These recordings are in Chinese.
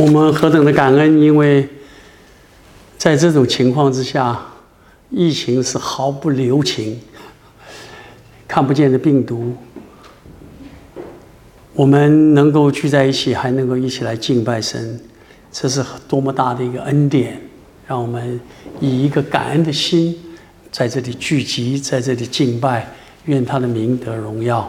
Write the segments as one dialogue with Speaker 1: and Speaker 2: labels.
Speaker 1: 我们何等的感恩，因为在这种情况之下，疫情是毫不留情，看不见的病毒，我们能够聚在一起，还能够一起来敬拜神，这是多么大的一个恩典！让我们以一个感恩的心在这里聚集，在这里敬拜，愿他的名得荣耀。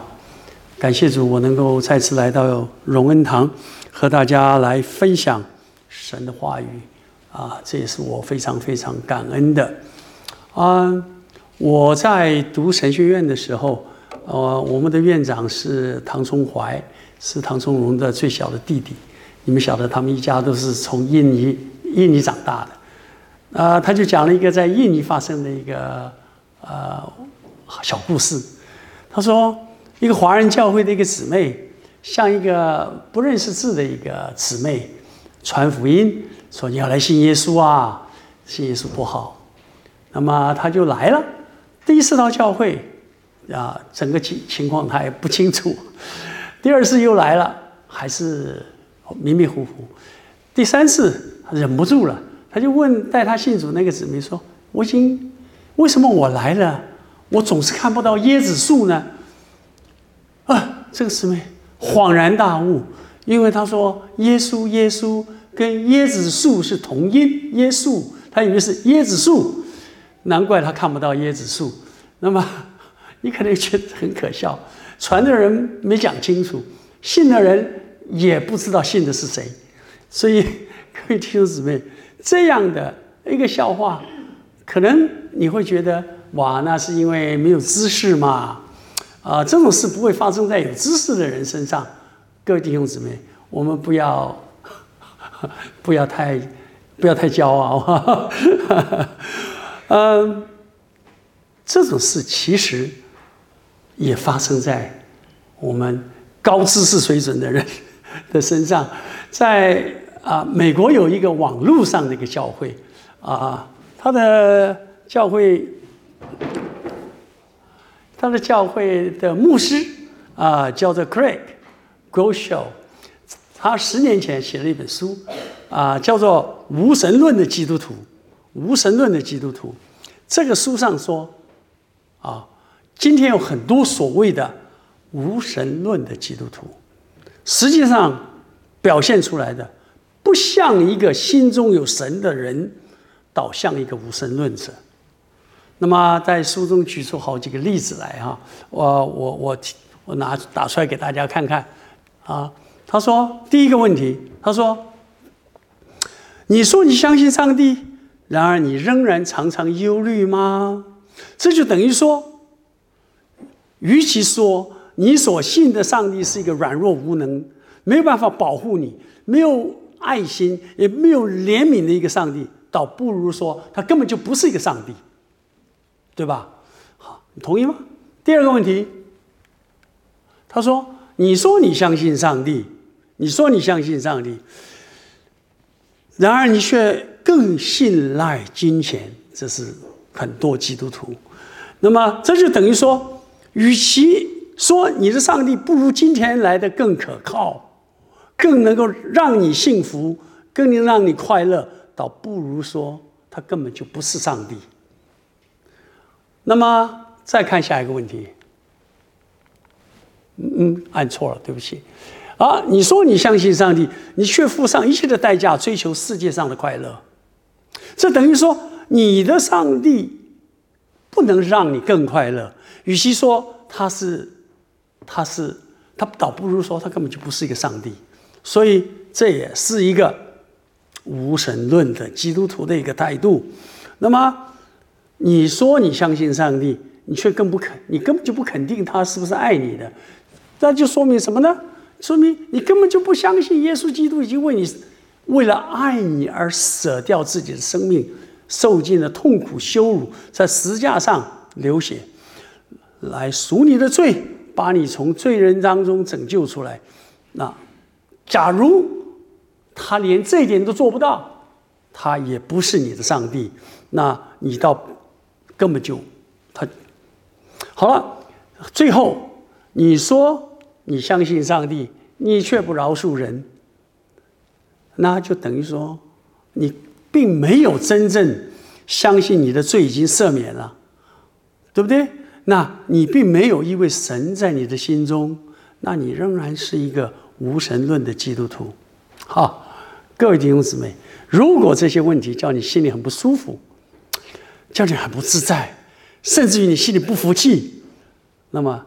Speaker 1: 感谢主，我能够再次来到荣恩堂。和大家来分享神的话语啊，这也是我非常非常感恩的啊！我在读神学院的时候，呃，我们的院长是唐崇怀，是唐崇荣的最小的弟弟。你们晓得，他们一家都是从印尼印尼长大的啊。他就讲了一个在印尼发生的一个呃小故事。他说，一个华人教会的一个姊妹。向一个不认识字的一个姊妹传福音，说你要来信耶稣啊，信耶稣多好。那么他就来了，第一次到教会，啊，整个情情况他也不清楚。第二次又来了，还是迷迷糊糊。第三次忍不住了，他就问带他信主那个姊妹说：“我已经为什么我来了，我总是看不到椰子树呢？”啊，这个姊妹。恍然大悟，因为他说耶稣耶稣跟椰子树是同音，耶稣他以为是椰子树，难怪他看不到椰子树。那么 你可能觉得很可笑，传的人没讲清楚，信的人也不知道信的是谁。所以 各位弟兄姊妹，这样的一个笑话，可能你会觉得哇，那是因为没有知识嘛。啊，这种事不会发生在有知识的人身上。各位弟兄姊妹，我们不要不要太不要太骄傲哈。嗯，这种事其实也发生在我们高知识水准的人的身上。在啊，美国有一个网络上的一个教会啊，他的教会。他的教会的牧师啊，叫做 Craig Groeschel，他十年前写了一本书啊，叫做《无神论的基督徒》。无神论的基督徒，这个书上说啊，今天有很多所谓的无神论的基督徒，实际上表现出来的不像一个心中有神的人，倒像一个无神论者。那么在书中举出好几个例子来哈，我我我我拿打出来给大家看看，啊，他说第一个问题，他说，你说你相信上帝，然而你仍然常常忧虑吗？这就等于说，与其说你所信的上帝是一个软弱无能、没有办法保护你、没有爱心也没有怜悯的一个上帝，倒不如说他根本就不是一个上帝。对吧？好，你同意吗？第二个问题，他说：“你说你相信上帝，你说你相信上帝，然而你却更信赖金钱，这是很多基督徒。那么这就等于说，与其说你的上帝不如金钱来的更可靠，更能够让你幸福，更能让你快乐，倒不如说他根本就不是上帝。”那么再看下一个问题，嗯嗯，按错了，对不起。啊，你说你相信上帝，你却付上一切的代价追求世界上的快乐，这等于说你的上帝不能让你更快乐。与其说他是，他是，他倒不如说他根本就不是一个上帝。所以这也是一个无神论的基督徒的一个态度。那么。你说你相信上帝，你却更不肯，你根本就不肯定他是不是爱你的，那就说明什么呢？说明你根本就不相信耶稣基督已经为你，为了爱你而舍掉自己的生命，受尽了痛苦羞辱，在十字架上流血，来赎你的罪，把你从罪人当中拯救出来。那假如他连这一点都做不到，他也不是你的上帝，那你到。根本就，他好了。最后你说你相信上帝，你却不饶恕人，那就等于说，你并没有真正相信你的罪已经赦免了，对不对？那你并没有一位神在你的心中，那你仍然是一个无神论的基督徒。好，各位弟兄姊妹，如果这些问题叫你心里很不舒服，叫你很不自在，甚至于你心里不服气，那么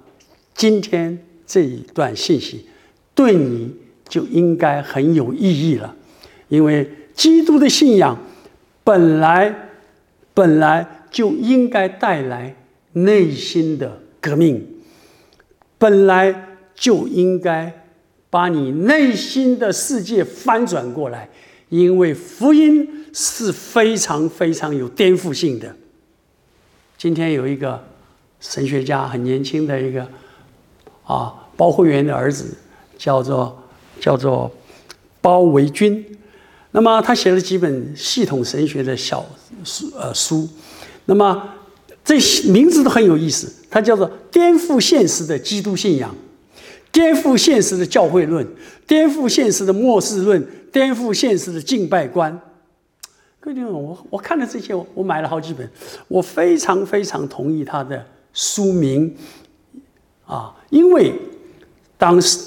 Speaker 1: 今天这一段信息对你就应该很有意义了，因为基督的信仰本来本来就应该带来。内心的革命，本来就应该把你内心的世界翻转过来，因为福音是非常非常有颠覆性的。今天有一个神学家，很年轻的一个啊，包会员的儿子，叫做叫做包维军。那么他写了几本系统神学的小书呃书，那么。这些名字都很有意思，它叫做“颠覆现实的基督信仰”、“颠覆现实的教会论”、“颠覆现实的末世论”、“颠覆现实的敬拜观”。各位听众，我我看了这些，我买了好几本，我非常非常同意他的书名啊，因为当时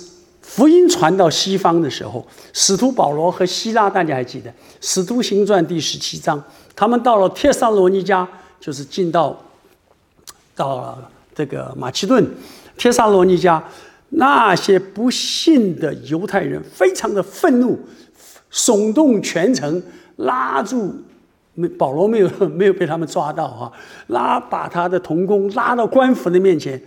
Speaker 1: 福音传到西方的时候，使徒保罗和希腊，大家还记得《使徒行传》第十七章，他们到了帖撒罗尼迦，就是进到。到了这个马其顿、帖撒罗尼迦，那些不信的犹太人非常的愤怒，耸动全城，拉住没保罗没有没有被他们抓到啊，拉把他的同工拉到官府的面前，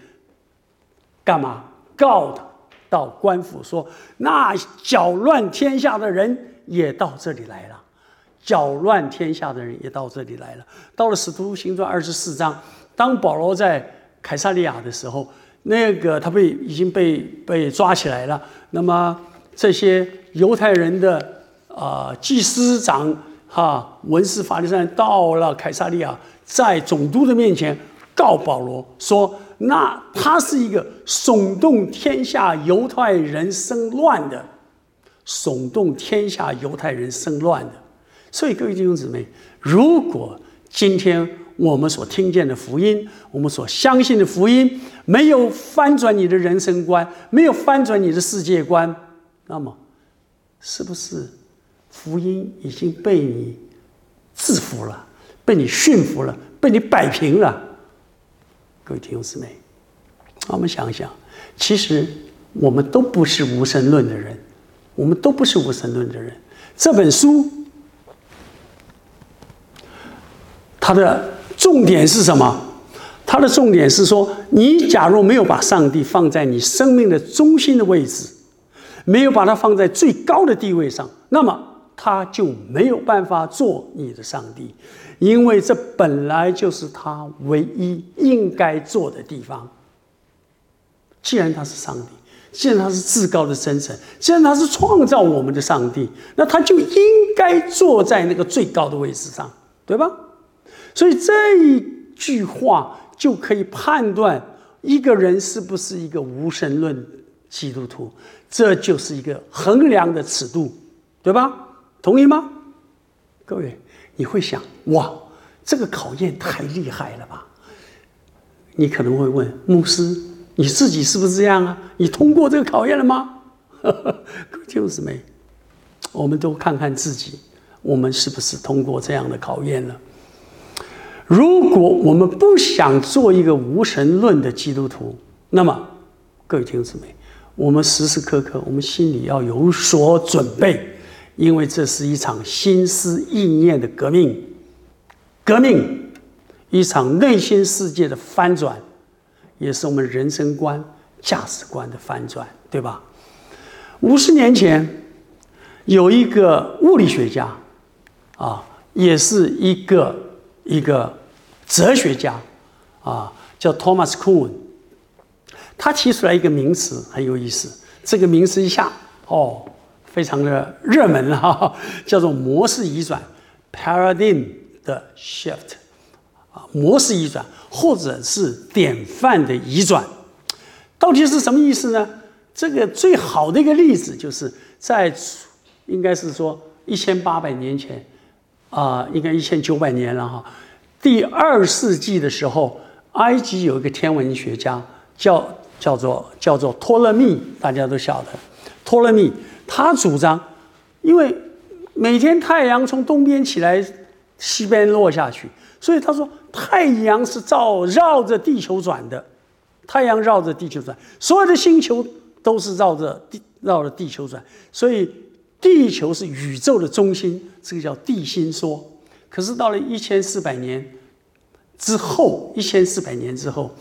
Speaker 1: 干嘛？告他到官府说，那搅乱天下的人也到这里来了，搅乱天下的人也到这里来了。到了使徒行传二十四章。当保罗在凯撒利亚的时候，那个他被已经被被抓起来了。那么这些犹太人的啊、呃、祭司长哈文士法利赛人到了凯撒利亚，在总督的面前告保罗说：“那他是一个耸动天下犹太人生乱的，耸动天下犹太人生乱的。”所以各位弟兄姊妹，如果今天，我们所听见的福音，我们所相信的福音，没有翻转你的人生观，没有翻转你的世界观，那么，是不是福音已经被你制服了，被你驯服了，被你摆平了？各位弟兄姊妹，我们想想，其实我们都不是无神论的人，我们都不是无神论的人。这本书，它的。重点是什么？它的重点是说，你假如没有把上帝放在你生命的中心的位置，没有把它放在最高的地位上，那么他就没有办法做你的上帝，因为这本来就是他唯一应该做的地方。既然他是上帝，既然他是至高的真神，既然他是创造我们的上帝，那他就应该坐在那个最高的位置上，对吧？所以这一句话就可以判断一个人是不是一个无神论基督徒，这就是一个衡量的尺度，对吧？同意吗？各位，你会想，哇，这个考验太厉害了吧？你可能会问牧师，你自己是不是这样啊？你通过这个考验了吗？呵 呵就是没，我们都看看自己，我们是不是通过这样的考验了？如果我们不想做一个无神论的基督徒，那么各位弟兄姊妹，我们时时刻刻我们心里要有所准备，因为这是一场心思意念的革命，革命，一场内心世界的翻转，也是我们人生观、价值观的翻转，对吧？五十年前，有一个物理学家，啊，也是一个一个。哲学家，啊，叫 Thomas Kuhn，他提出来一个名词很有意思。这个名词一下哦，非常的热门哈，叫做模式移转 （paradigm 的 shift） 啊，模式移转或者是典范的移转，到底是什么意思呢？这个最好的一个例子就是在应该是说一千八百年前，啊、应该一千九百年了哈。第二世纪的时候，埃及有一个天文学家叫叫做叫做托勒密，大家都晓得。托勒密他主张，因为每天太阳从东边起来，西边落下去，所以他说太阳是照绕着地球转的。太阳绕着地球转，所有的星球都是绕着地绕着地球转，所以地球是宇宙的中心，这个叫地心说。可是到了一千四百年之后，一千四百年之后，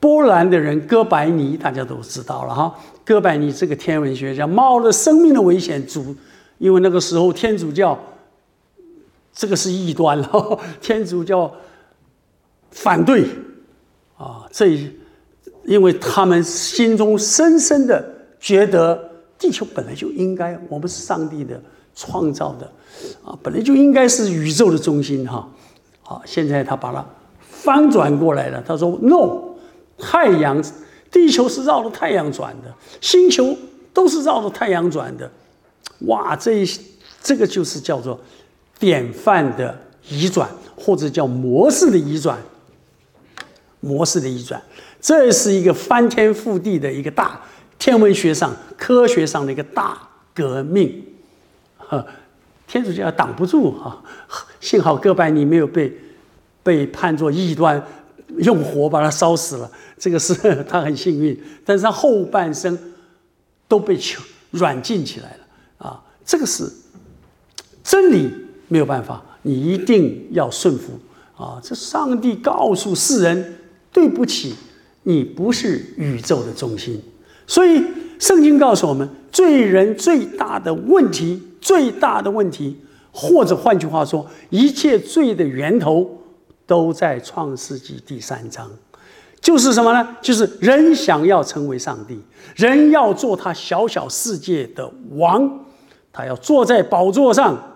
Speaker 1: 波兰的人哥白尼大家都知道了哈，哥白尼这个天文学家冒了生命的危险主，因为那个时候天主教这个是异端了，天主教反对啊这。因为他们心中深深的觉得，地球本来就应该，我们是上帝的创造的，啊，本来就应该是宇宙的中心哈。好，现在他把它翻转过来了。他说：“No，太阳，地球是绕着太阳转的，星球都是绕着太阳转的。”哇，这这个就是叫做典范的移转，或者叫模式的移转，模式的移转。这是一个翻天覆地的一个大天文学上、科学上的一个大革命，呵，天主教挡不住哈，幸好哥白尼没有被被判作异端，用火把他烧死了，这个是 他很幸运，但是他后半生都被软禁起来了啊，这个是真理，没有办法，你一定要顺服啊，这上帝告诉世人，对不起。你不是宇宙的中心，所以圣经告诉我们，罪人最大的问题，最大的问题，或者换句话说，一切罪的源头都在创世纪第三章，就是什么呢？就是人想要成为上帝，人要做他小小世界的王，他要坐在宝座上，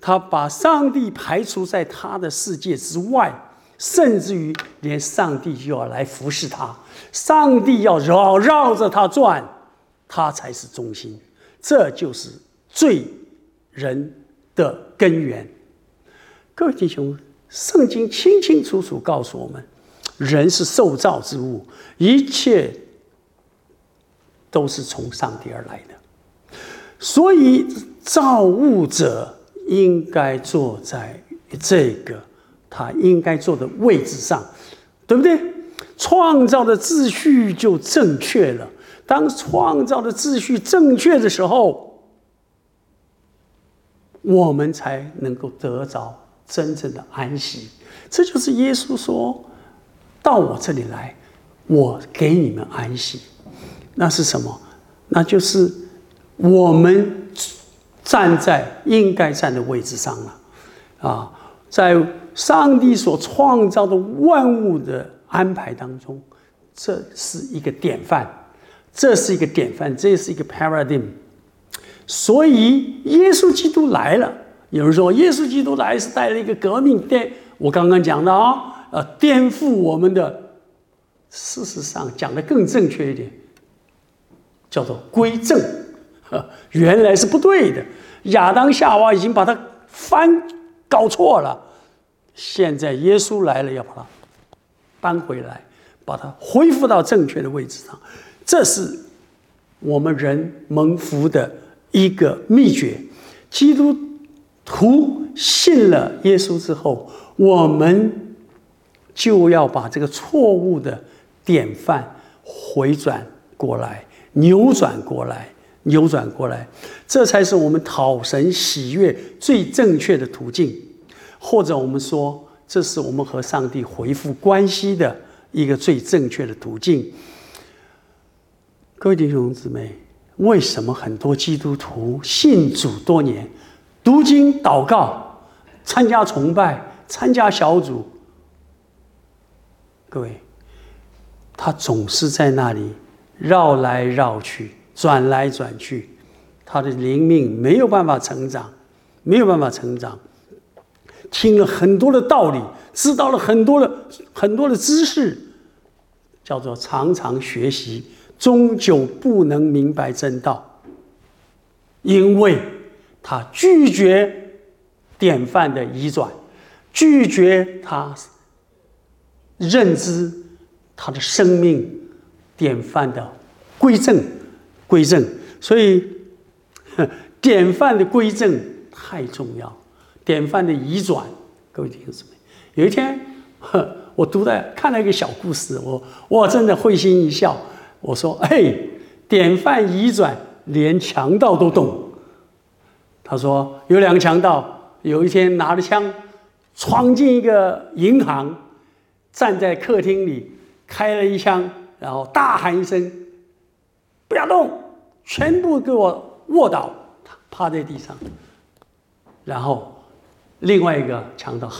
Speaker 1: 他把上帝排除在他的世界之外。甚至于连上帝就要来服侍他，上帝要绕绕着他转，他才是中心。这就是罪人的根源。各位弟兄，圣经清清楚楚告诉我们，人是受造之物，一切都是从上帝而来的，所以造物者应该坐在这个。他应该坐的位置上，对不对？创造的秩序就正确了。当创造的秩序正确的时候，我们才能够得着真正的安息。这就是耶稣说：“到我这里来，我给你们安息。”那是什么？那就是我们站在应该站的位置上了，啊，在。上帝所创造的万物的安排当中，这是一个典范，这是一个典范，这是一个 paradigm。所以耶稣基督来了，有人说耶稣基督来是带了一个革命，颠我刚刚讲的啊，呃，颠覆我们的。事实上讲得更正确一点，叫做归正，原来是不对的。亚当夏娃已经把它翻搞错了。现在耶稣来了，要把它搬回来，把它恢复到正确的位置上，这是我们人蒙福的一个秘诀。基督徒信了耶稣之后，我们就要把这个错误的典范回转过来，扭转过来，扭转过来，这才是我们讨神喜悦最正确的途径。或者我们说，这是我们和上帝恢复关系的一个最正确的途径。各位弟兄姊妹，为什么很多基督徒信主多年，读经、祷告、参加崇拜、参加小组，各位，他总是在那里绕来绕去、转来转去，他的灵命没有办法成长，没有办法成长。听了很多的道理，知道了很多的很多的知识，叫做常常学习，终究不能明白真道。因为他拒绝典范的移转，拒绝他认知他的生命典范的归正归正，所以 典范的归正太重要，典范的移转，各位听众们，有一天，我读的看了一个小故事，我我真的会心一笑。我说：“哎，典范移转，连强盗都懂。”他说：“有两个强盗，有一天拿着枪，闯进一个银行，站在客厅里，开了一枪，然后大喊一声：‘不要动，全部给我卧倒，趴在地上。’然后另外一个强盗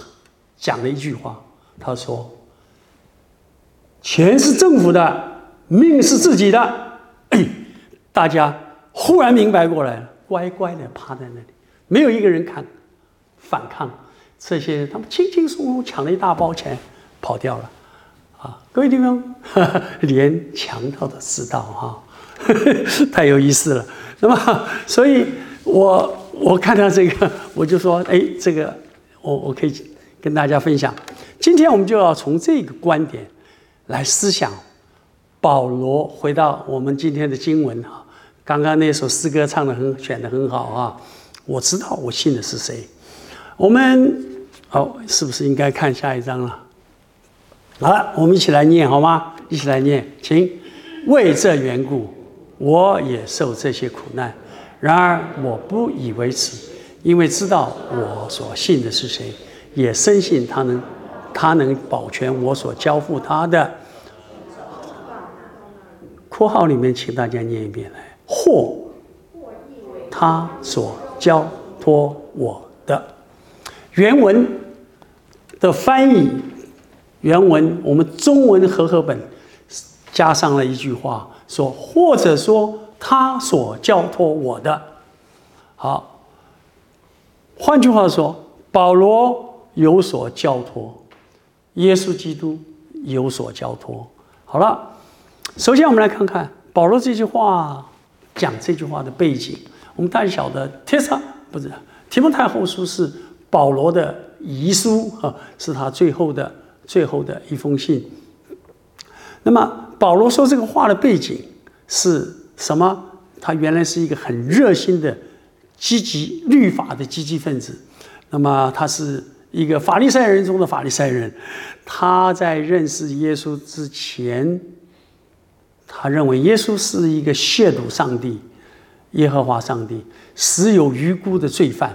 Speaker 1: 讲了一句话，他说：‘钱是政府的。’”命是自己的，大家忽然明白过来了，乖乖的趴在那里，没有一个人敢反抗。这些他们轻轻松松抢了一大包钱，跑掉了。啊，各位弟兄，连强盗都知道哈，太有意思了。那么，所以我我看到这个，我就说，哎，这个我我可以跟大家分享。今天我们就要从这个观点来思想。保罗回到我们今天的经文哈，刚刚那首诗歌唱得很，选得很好啊。我知道我信的是谁。我们好，是不是应该看下一章了？好了，我们一起来念好吗？一起来念，请。为这缘故，我也受这些苦难。然而我不以为耻，因为知道我所信的是谁，也深信他能，他能保全我所交付他的。括号里面，请大家念一遍来。或他所交托我的原文的翻译，原文我们中文和合本加上了一句话，说或者说他所交托我的。好，换句话说，保罗有所交托，耶稣基督有所交托。好了。首先，我们来看看保罗这句话讲这句话的背景。我们大家晓得，帖撒不是提摩太后书是保罗的遗书啊，是他最后的最后的一封信。那么，保罗说这个话的背景是什么？他原来是一个很热心的、积极律法的积极分子。那么，他是一个法利赛人中的法利赛人。他在认识耶稣之前。他认为耶稣是一个亵渎上帝、耶和华上帝、死有余辜的罪犯。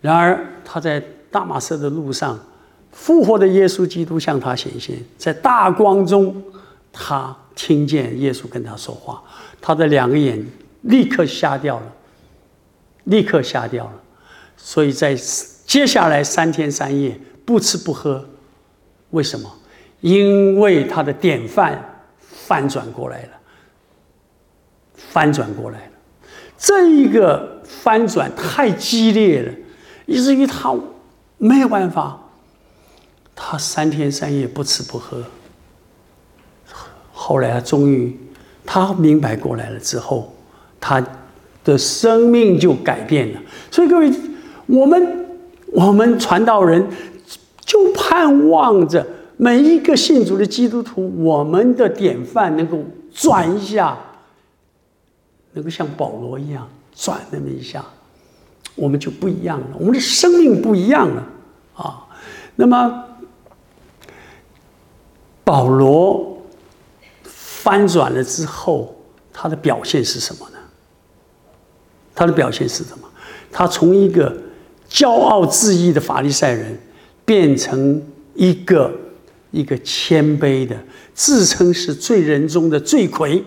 Speaker 1: 然而，他在大马色的路上，复活的耶稣基督向他显现，在大光中，他听见耶稣跟他说话，他的两个眼立刻瞎掉了，立刻瞎掉了。所以在接下来三天三夜不吃不喝，为什么？因为他的典范。翻转过来了，翻转过来了，这一个翻转太激烈了，以至于他没有办法，他三天三夜不吃不喝。后来他终于他明白过来了之后，他的生命就改变了。所以各位，我们我们传道人就盼望着。每一个信主的基督徒，我们的典范能够转一下，能够像保罗一样转那么一下，我们就不一样了，我们的生命不一样了啊。那么，保罗翻转了之后，他的表现是什么呢？他的表现是什么？他从一个骄傲自义的法利赛人，变成一个。一个谦卑的，自称是罪人中的罪魁，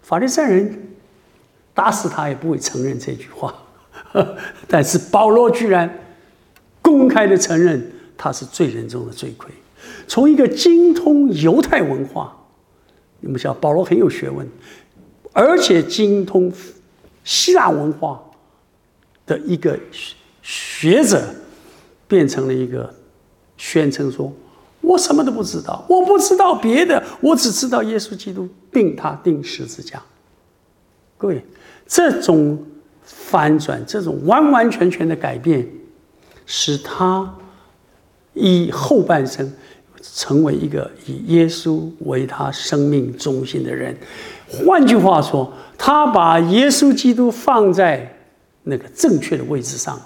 Speaker 1: 法利赛人打死他也不会承认这句话，但是保罗居然公开的承认他是罪人中的罪魁。从一个精通犹太文化，你们知道保罗很有学问，而且精通希腊文化的一个学者，变成了一个宣称说。我什么都不知道，我不知道别的，我只知道耶稣基督定他钉十字架。各位，这种翻转，这种完完全全的改变，使他以后半生成为一个以耶稣为他生命中心的人。换句话说，他把耶稣基督放在那个正确的位置上，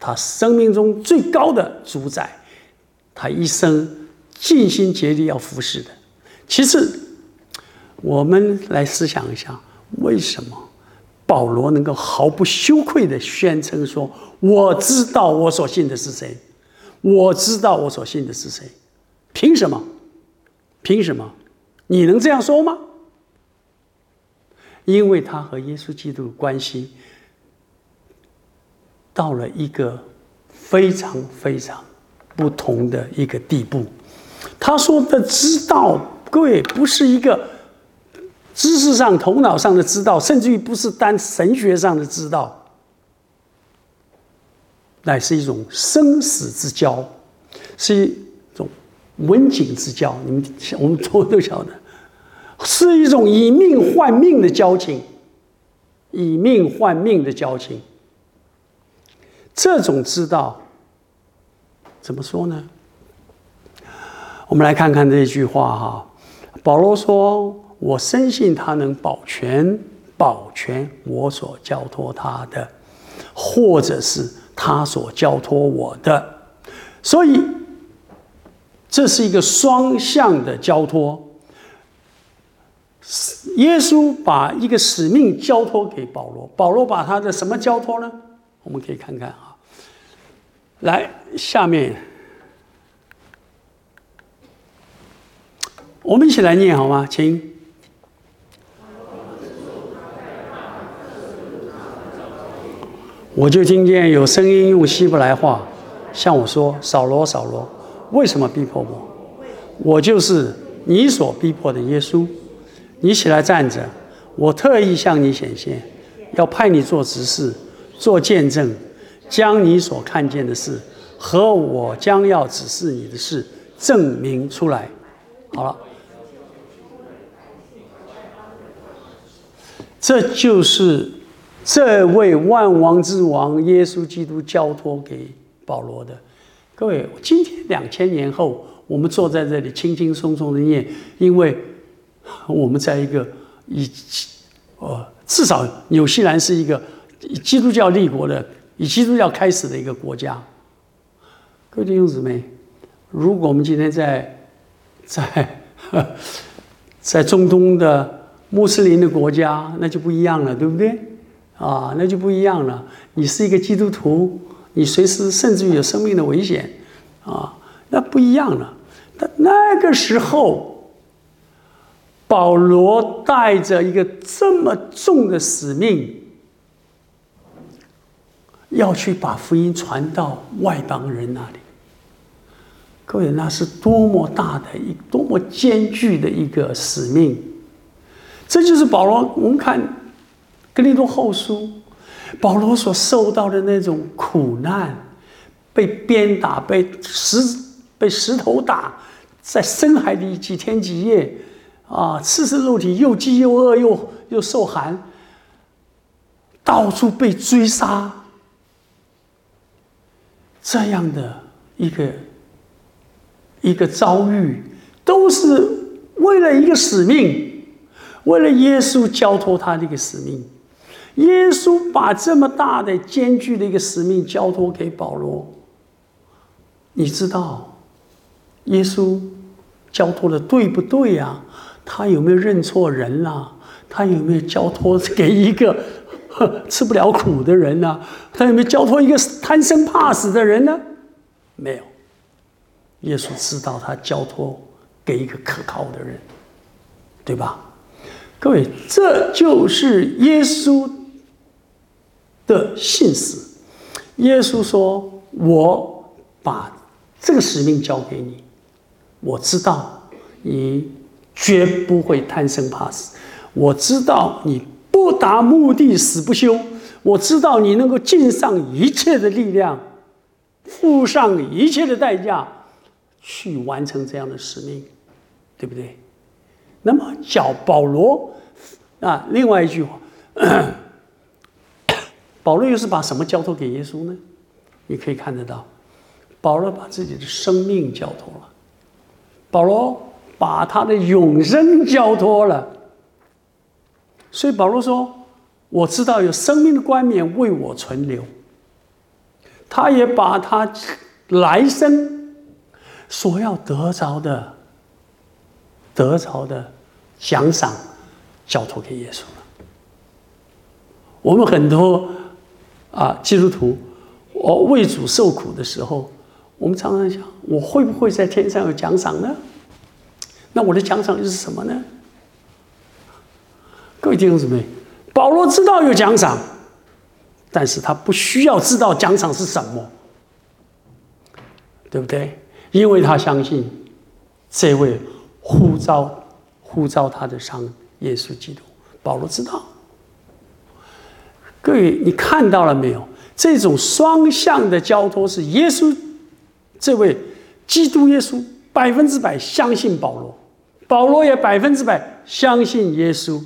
Speaker 1: 他生命中最高的主宰，他一生尽心竭力要服侍的。其实，我们来思想一下，为什么保罗能够毫不羞愧地宣称说：“我知道我所信的是谁，我知道我所信的是谁。”凭什么？凭什么？你能这样说吗？因为他和耶稣基督的关系到了一个非常非常不同的一个地步。他说的“知道”。各位，不是一个知识上、头脑上的知道，甚至于不是单神学上的知道，乃是一种生死之交，是一种文景之交。你们我们都都晓得，是一种以命换命的交情，以命换命的交情。这种知道怎么说呢？我们来看看这句话哈。保罗说：“我深信他能保全、保全我所交托他的，或者是他所交托我的。所以，这是一个双向的交托。耶稣把一个使命交托给保罗，保罗把他的什么交托呢？我们可以看看啊。来，下面。”我们一起来念好吗？请。我就听见有声音用希伯来话向我说：“扫罗，扫罗，为什么逼迫我？我就是你所逼迫的耶稣。你起来站着，我特意向你显现，要派你做执事，做见证，将你所看见的事和我将要指示你的事证明出来。”好了。这就是这位万王之王耶稣基督交托给保罗的。各位，今天两千年后，我们坐在这里轻轻松松的念，因为我们在一个以呃至少纽西兰是一个基督教立国的、以基督教开始的一个国家。各位弟兄姊妹，如果我们今天在在 在中东的。穆斯林的国家那就不一样了，对不对？啊，那就不一样了。你是一个基督徒，你随时甚至于有生命的危险，啊，那不一样了。但那个时候，保罗带着一个这么重的使命，要去把福音传到外邦人那里。各位，那是多么大的一多么艰巨的一个使命。这就是保罗，我们看《哥林多后书》，保罗所受到的那种苦难，被鞭打，被石被石头打，在深海里几天几夜，啊，赤身肉体，又饥又饿，又又受寒，到处被追杀，这样的一个一个遭遇，都是为了一个使命。为了耶稣交托他的一个使命，耶稣把这么大的艰巨的一个使命交托给保罗。你知道，耶稣交托的对不对呀、啊？他有没有认错人啊？他有没有交托给一个 吃不了苦的人呢、他有没有交托一个贪生怕死的人呢？没有。耶稣知道他交托给一个可靠的人，对吧？各位，这就是耶稣的信使。耶稣说：“我把这个使命交给你，我知道你绝不会贪生怕死，我知道你不达目的死不休，我知道你能够尽上一切的力量，付上一切的代价，去完成这样的使命，对不对？”那么，叫保罗啊，另外一句话，保罗又是把什么交托给耶稣呢？你可以看得到，保罗把自己的生命交托了，保罗把他的永生交托了。所以保罗说：“我知道有生命的冠冕为我存留。”他也把他来生所要得着的、得着的奖赏交托给耶稣了。我们很多。啊，基督徒，我为主受苦的时候，我们常常想，我会不会在天上有奖赏呢？那我的奖赏又是什么呢？各位弟兄姊妹，保罗知道有奖赏，但是他不需要知道奖赏是什么，对不对？因为他相信这位呼召呼召他的上耶稣基督，保罗知道。各位，你看到了没有？这种双向的交托是耶稣，这位基督耶稣百分之百相信保罗，保罗也百分之百相信耶稣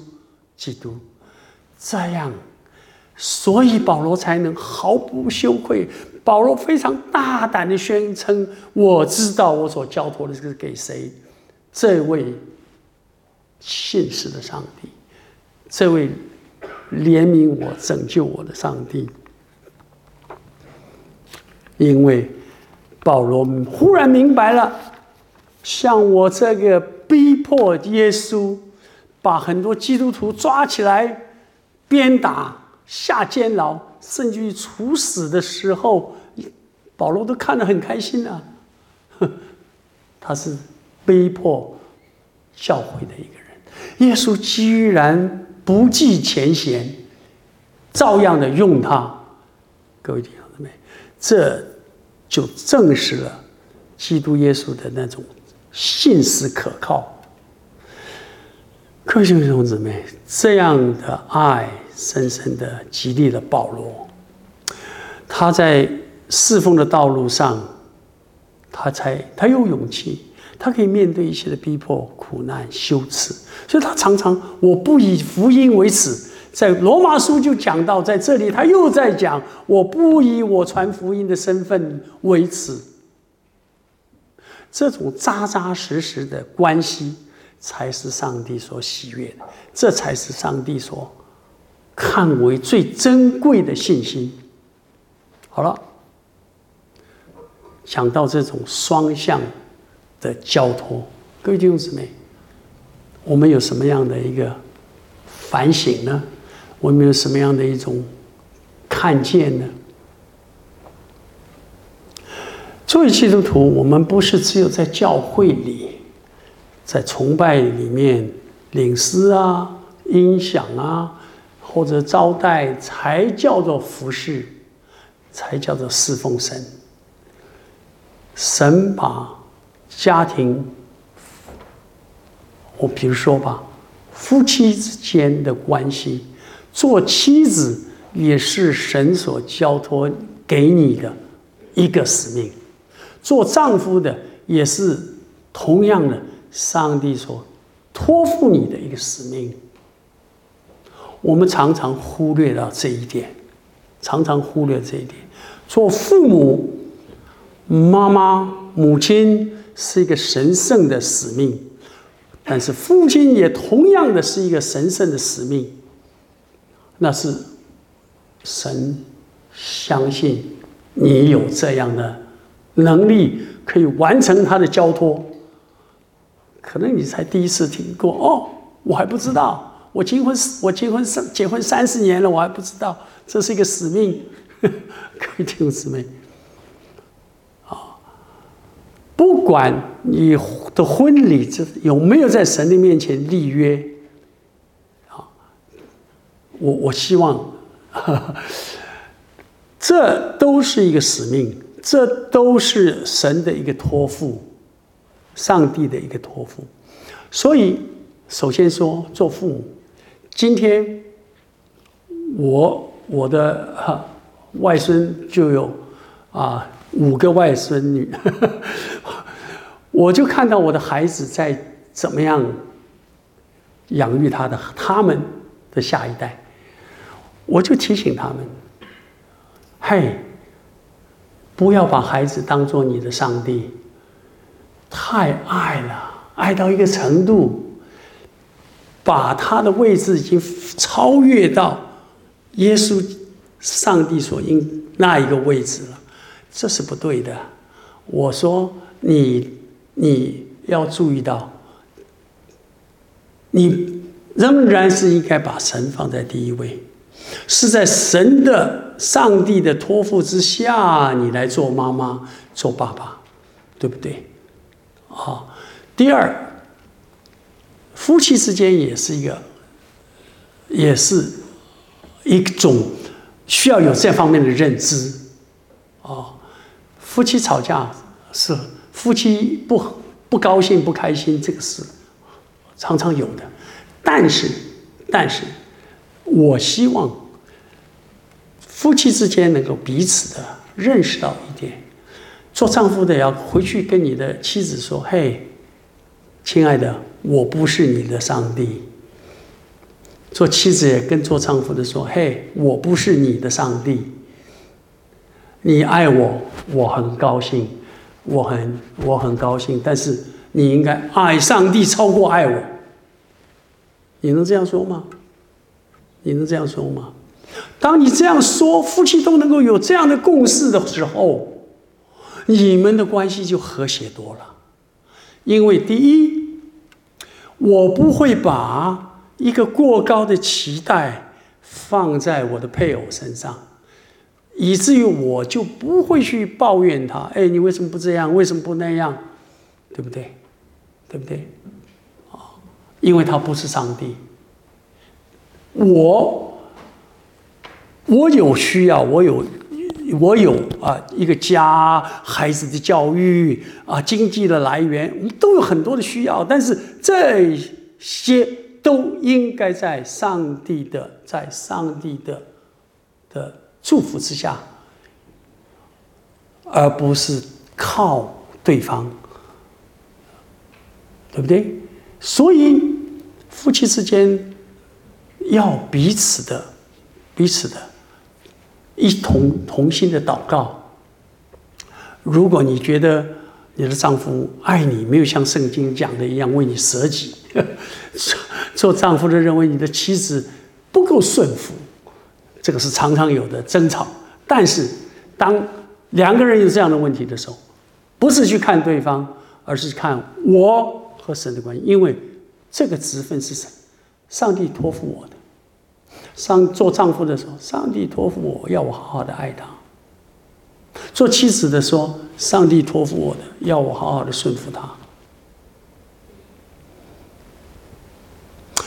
Speaker 1: 基督，这样，所以保罗才能毫不羞愧。保罗非常大胆的宣称：“我知道我所交托的是给谁？这位信实的上帝，这位。”怜悯我、拯救我的上帝，因为保罗忽然明白了，像我这个逼迫耶稣，把很多基督徒抓起来鞭打、下监牢，甚至于处死的时候，保罗都看得很开心啊。他是逼迫教会的一个人，耶稣居然。不计前嫌，照样的用他。各位弟兄姊妹，这就证实了基督耶稣的那种信实可靠。各位弟兄姊妹，这样的爱深深的激励了保罗。他在侍奉的道路上，他才他有勇气。他可以面对一切的逼迫、苦难、羞耻，所以他常常我不以福音为耻。在罗马书就讲到，在这里他又在讲，我不以我传福音的身份为耻。这种扎扎实实的关系，才是上帝所喜悦的，这才是上帝所看为最珍贵的信心。好了，讲到这种双向。的交托，各位弟兄姊妹，我们有什么样的一个反省呢？我们有什么样的一种看见呢？作为基督徒，我们不是只有在教会里，在崇拜里面领诗啊、音响啊，或者招待，才叫做服侍，才叫做侍奉神。神把。家庭，我比如说吧，夫妻之间的关系，做妻子也是神所交托给你的一个使命；做丈夫的也是同样的，上帝所托付你的一个使命。我们常常忽略了这一点，常常忽略这一点。做父母、妈妈、母亲。是一个神圣的使命，但是父亲也同样的是一个神圣的使命。那是神相信你有这样的能力，可以完成他的交托。可能你才第一次听过哦，我还不知道。我结婚，我结婚三结婚三十年了，我还不知道这是一个使命。各位弟兄姊妹。不管你的婚礼这有没有在神的面前立约，啊，我我希望，这都是一个使命，这都是神的一个托付，上帝的一个托付。所以，首先说做父母，今天我我的哈外孙就有啊。五个外孙女，我就看到我的孩子在怎么样养育他的他们的下一代。我就提醒他们：嘿，不要把孩子当做你的上帝，太爱了，爱到一个程度，把他的位置已经超越到耶稣、上帝所应那一个位置了，这是不对的。我说你，你要注意到，你仍然是应该把神放在第一位，是在神的、上帝的托付之下，你来做妈妈、做爸爸，对不对？好，第二。夫妻之间也是一个，也是一种需要有这方面的认知，啊，夫妻吵架是夫妻不不高兴不开心，这个是常常有的，但是但是，我希望夫妻之间能够彼此的认识到，做丈夫的要回去跟你的妻子说：“嘿，亲爱的。”我不是你的上帝。做妻子也跟做丈夫的说：“嘿，我不是你的上帝。你爱我，我很高兴，我很我很高兴。但是你应该爱上帝超过爱我。你能这样说吗？你能这样说吗？当你这样说，夫妻都能够有这样的共识的时候，你们的关系就和谐多了。因为第一。我不会把一个过高的期待放在我的配偶身上，以至于我就不会去抱怨他。哎，你为什么不这样？为什么不那样？对不对？对不对？啊，因为他不是上帝。我，我有需要，我有。我有啊，一个家，孩子的教育啊，经济的来源，我们都有很多的需要，但是这些都应该在上帝的，在上帝的的祝福之下，而不是靠对方，对不对？所以夫妻之间要彼此的，彼此的。一同同心的祷告。如果你觉得你的丈夫爱你，没有像圣经讲的一样为你舍己，做丈夫的认为你的妻子不够顺服，这个是常常有的争吵。但是，当两个人有这样的问题的时候，不是去看对方，而是看我和神的关系，因为这个职分是神，上帝托付我的。上做丈夫的时候，上帝托付我要我好好的爱他；做妻子的时候，上帝托付我的要我好好的顺服他。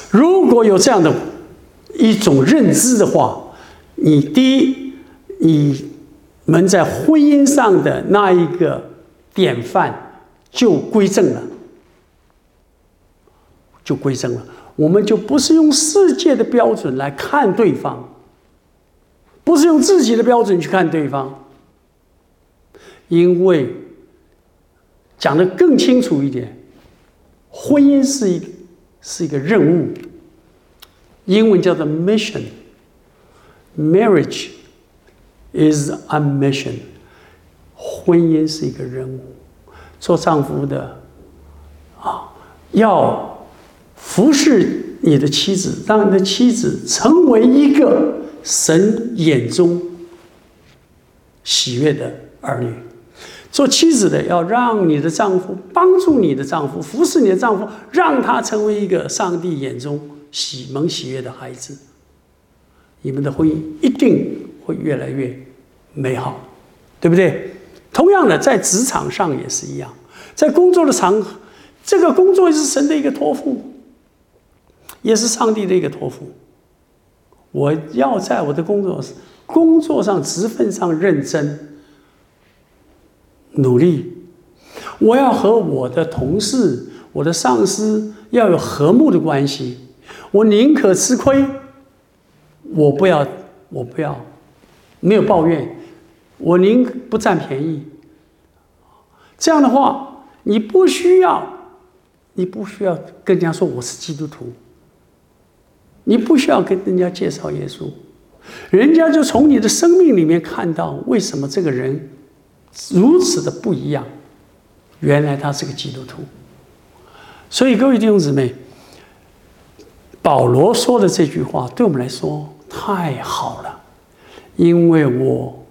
Speaker 1: 如果有这样的一种认知的话，你第一，你们在婚姻上的那一个典范就归正了，就归正了。我们就不是用世界的标准来看对方，不是用自己的标准去看对方，因为讲的更清楚一点，婚姻是一是一个任务，英文叫做 mission，marriage is a mission，婚姻是一个任务，做丈夫的啊要。服侍你的妻子，让你的妻子成为一个神眼中喜悦的儿女。做妻子的要让你的丈夫帮助你的丈夫，服侍你的丈夫，让他成为一个上帝眼中喜蒙喜悦的孩子。你们的婚姻一定会越来越美好，对不对？同样的，在职场上也是一样，在工作的场合，这个工作是神的一个托付。也是上帝的一个托付。我要在我的工作工作上、职分上认真努力。我要和我的同事、我的上司要有和睦的关系。我宁可吃亏，我不要，我不要，没有抱怨。我宁不占便宜。这样的话，你不需要，你不需要跟人家说我是基督徒。你不需要跟人家介绍耶稣，人家就从你的生命里面看到为什么这个人如此的不一样。原来他是个基督徒。所以各位弟兄姊妹，保罗说的这句话对我们来说太好了，因为我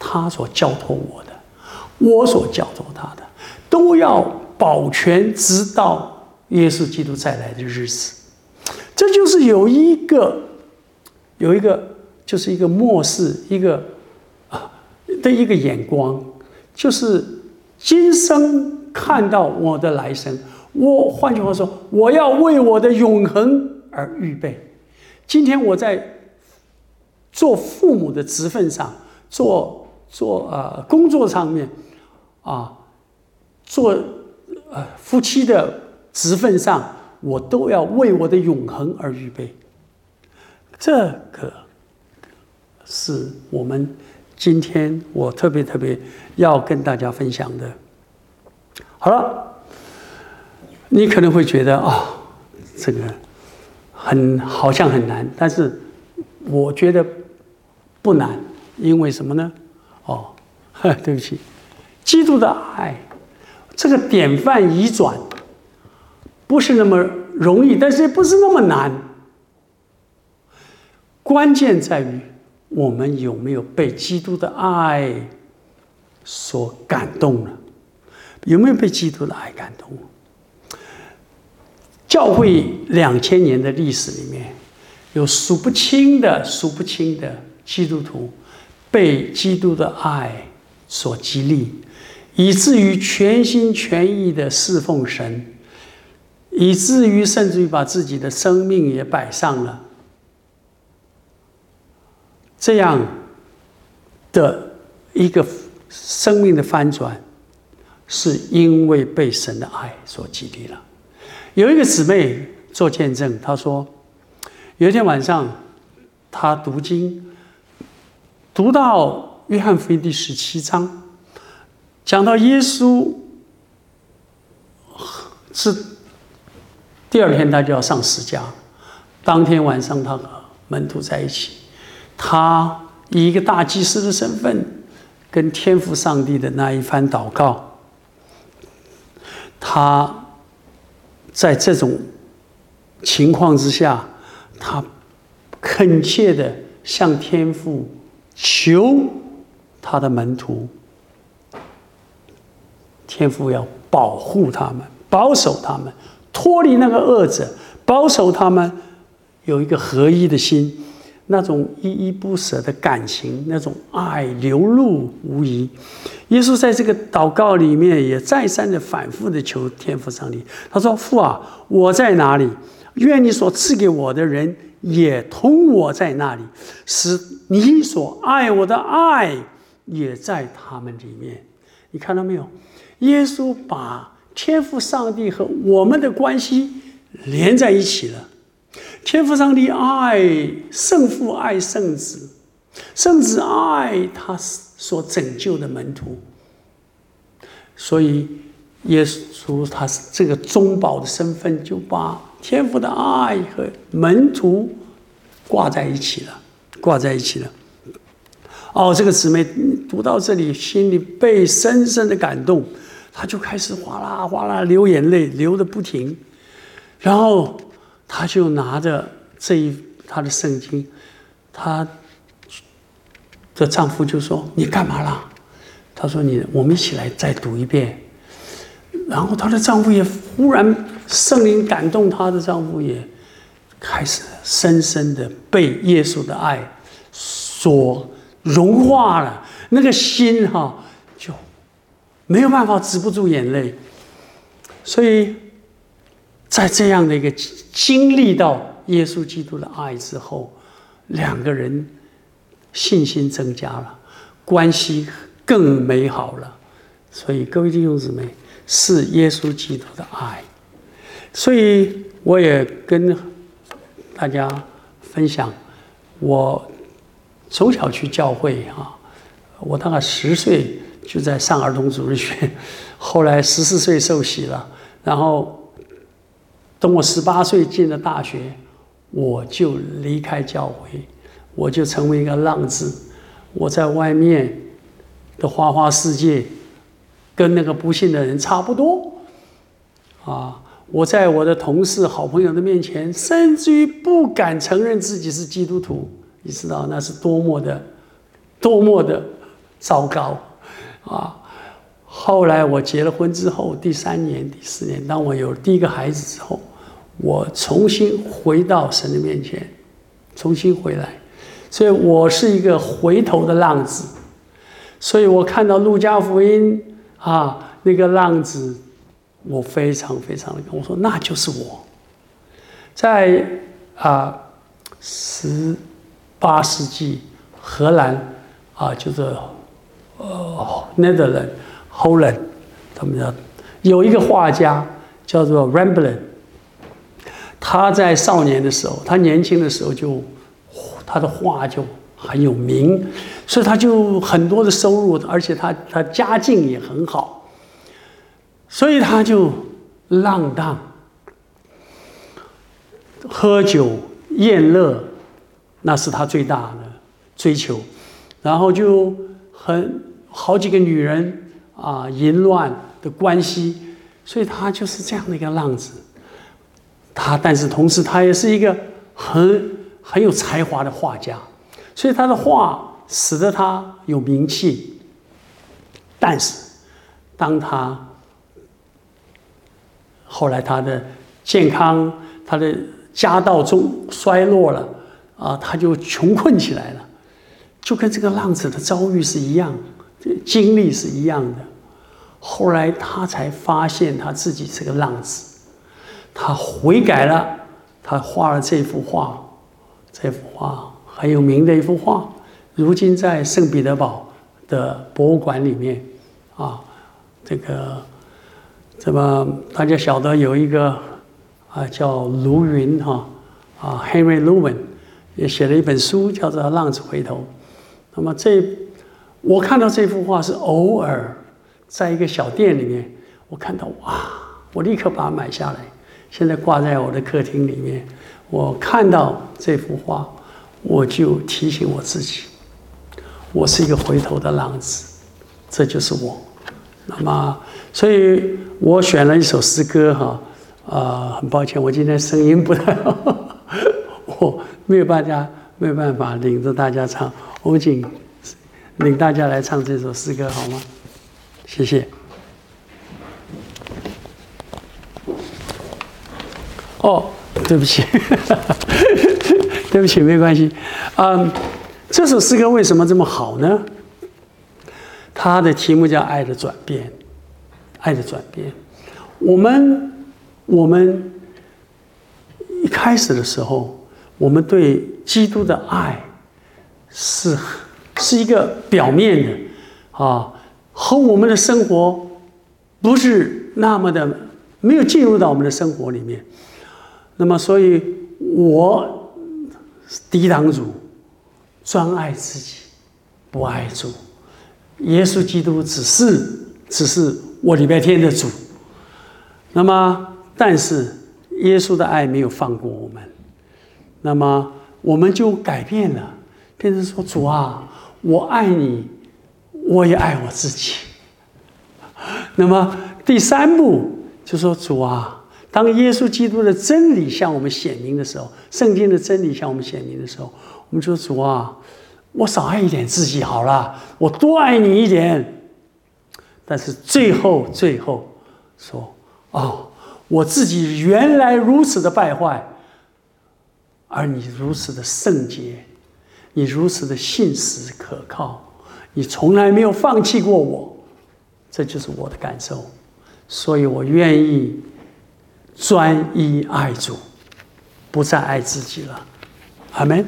Speaker 1: 他所交托我的，我所交托他的，都要保全，直到耶稣基督再来的日子。这就是有一个，有一个，就是一个末世，一个啊的一个眼光，就是今生看到我的来生，我换句话说，我要为我的永恒而预备。今天我在做父母的职分上，做做呃工作上面，啊，做呃夫妻的职分上。我都要为我的永恒而预备，这个是我们今天我特别特别要跟大家分享的。好了，你可能会觉得啊、这个很好像很难，但是我觉得不难，因为什么呢？哦，对不起，基督的爱，这个典范移转。不是那么容易，但是也不是那么难。关键在于我们有没有被基督的爱所感动了，有没有被基督的爱感动？教会两千年的历史里面，有数不清的、数不清的基督徒被基督的爱所激励，以至于全心全意的侍奉神。以至于甚至于把自己的生命也摆上了，这样的一个生命的翻转，是因为被神的爱所激励了。有一个姊妹做见证，她说，有一天晚上，她读经，读到约翰福音第十七章，讲到耶稣是。第二天他就要上十架，当天晚上他和门徒在一起，他以一个大祭司的身份，跟天父上帝的那一番祷告，他在这种情况之下，他恳切的向天父求他的门徒，天父要保护他们，保守他们。脱离那个恶者，保守他们有一个合一的心，那种依依不舍的感情，那种爱流露无遗。耶稣在这个祷告里面也再三的反复的求天父上帝，他说：“父啊，我在哪里？愿你所赐给我的人也同我在那里，使你所爱我的爱也在他们里面。”你看到没有？耶稣把。天父上帝和我们的关系连在一起了。天父上帝爱圣父，爱圣子，圣子爱他所拯救的门徒。所以，耶稣他是这个中保的身份，就把天父的爱和门徒挂在一起了，挂在一起了。哦，这个姊妹读到这里，心里被深深的感动。他就开始哗啦哗啦流眼泪，流的不停。然后他就拿着这一他的圣经，他的丈夫就说：“你干嘛啦？”他说：“你我们一起来再读一遍。”然后她的丈夫也忽然圣灵感动，她的丈夫也开始深深的被耶稣的爱所融化了，那个心哈。没有办法止不住眼泪，所以在这样的一个经历到耶稣基督的爱之后，两个人信心增加了，关系更美好了。所以各位弟兄姊妹，是耶稣基督的爱。所以我也跟大家分享，我从小去教会啊，我大概十岁。就在上儿童主日学，后来十四岁受洗了，然后等我十八岁进了大学，我就离开教会，我就成为一个浪子。我在外面的花花世界，跟那个不信的人差不多。啊，我在我的同事、好朋友的面前，甚至于不敢承认自己是基督徒。你知道那是多么的、多么的糟糕啊！后来我结了婚之后，第三年、第四年，当我有第一个孩子之后，我重新回到神的面前，重新回来，所以我是一个回头的浪子。所以我看到路加福音啊，那个浪子，我非常非常的我说，那就是我。在啊十八世纪，荷兰啊，就是呃，Netherlands。Holland，他们叫有一个画家叫做 Rembrandt，他在少年的时候，他年轻的时候就他的画就很有名，所以他就很多的收入，而且他他家境也很好，所以他就浪荡、喝酒、宴乐，那是他最大的追求，然后就很好几个女人。啊，淫乱的关系，所以他就是这样的一个浪子。他，但是同时他也是一个很很有才华的画家，所以他的画使得他有名气。但是，当他后来他的健康、他的家道中衰落了，啊，他就穷困起来了，就跟这个浪子的遭遇是一样。经历是一样的，后来他才发现他自己是个浪子，他悔改了，他画了这幅画，这幅画很有名的一幅画，如今在圣彼得堡的博物馆里面，啊，这个，怎么大家晓得有一个啊叫卢云哈啊 Henry Lewin 也写了一本书叫做《浪子回头》，那么这。我看到这幅画是偶尔在一个小店里面，我看到哇，我立刻把它买下来，现在挂在我的客厅里面。我看到这幅画，我就提醒我自己，我是一个回头的浪子，这就是我。那么，所以我选了一首诗歌哈，啊、呃，很抱歉，我今天声音不太好，我没有办法，没有办法领着大家唱，我们请。领大家来唱这首诗歌好吗？谢谢。哦，对不起，对不起，没关系。嗯，这首诗歌为什么这么好呢？它的题目叫《爱的转变》，爱的转变。我们，我们一开始的时候，我们对基督的爱是。是一个表面的，啊，和我们的生活不是那么的，没有进入到我们的生活里面。那么，所以我抵挡主，专爱自己，不爱主。耶稣基督只是只是我礼拜天的主。那么，但是耶稣的爱没有放过我们，那么我们就改变了，变成说主啊。我爱你，我也爱我自己。那么第三步就说：“主啊，当耶稣基督的真理向我们显明的时候，圣经的真理向我们显明的时候，我们说：‘主啊，我少爱一点自己好了，我多爱你一点。’但是最后，最后说：‘哦，我自己原来如此的败坏，而你如此的圣洁。’”你如此的信实可靠，你从来没有放弃过我，这就是我的感受，所以我愿意专一爱主，不再爱自己了。阿门。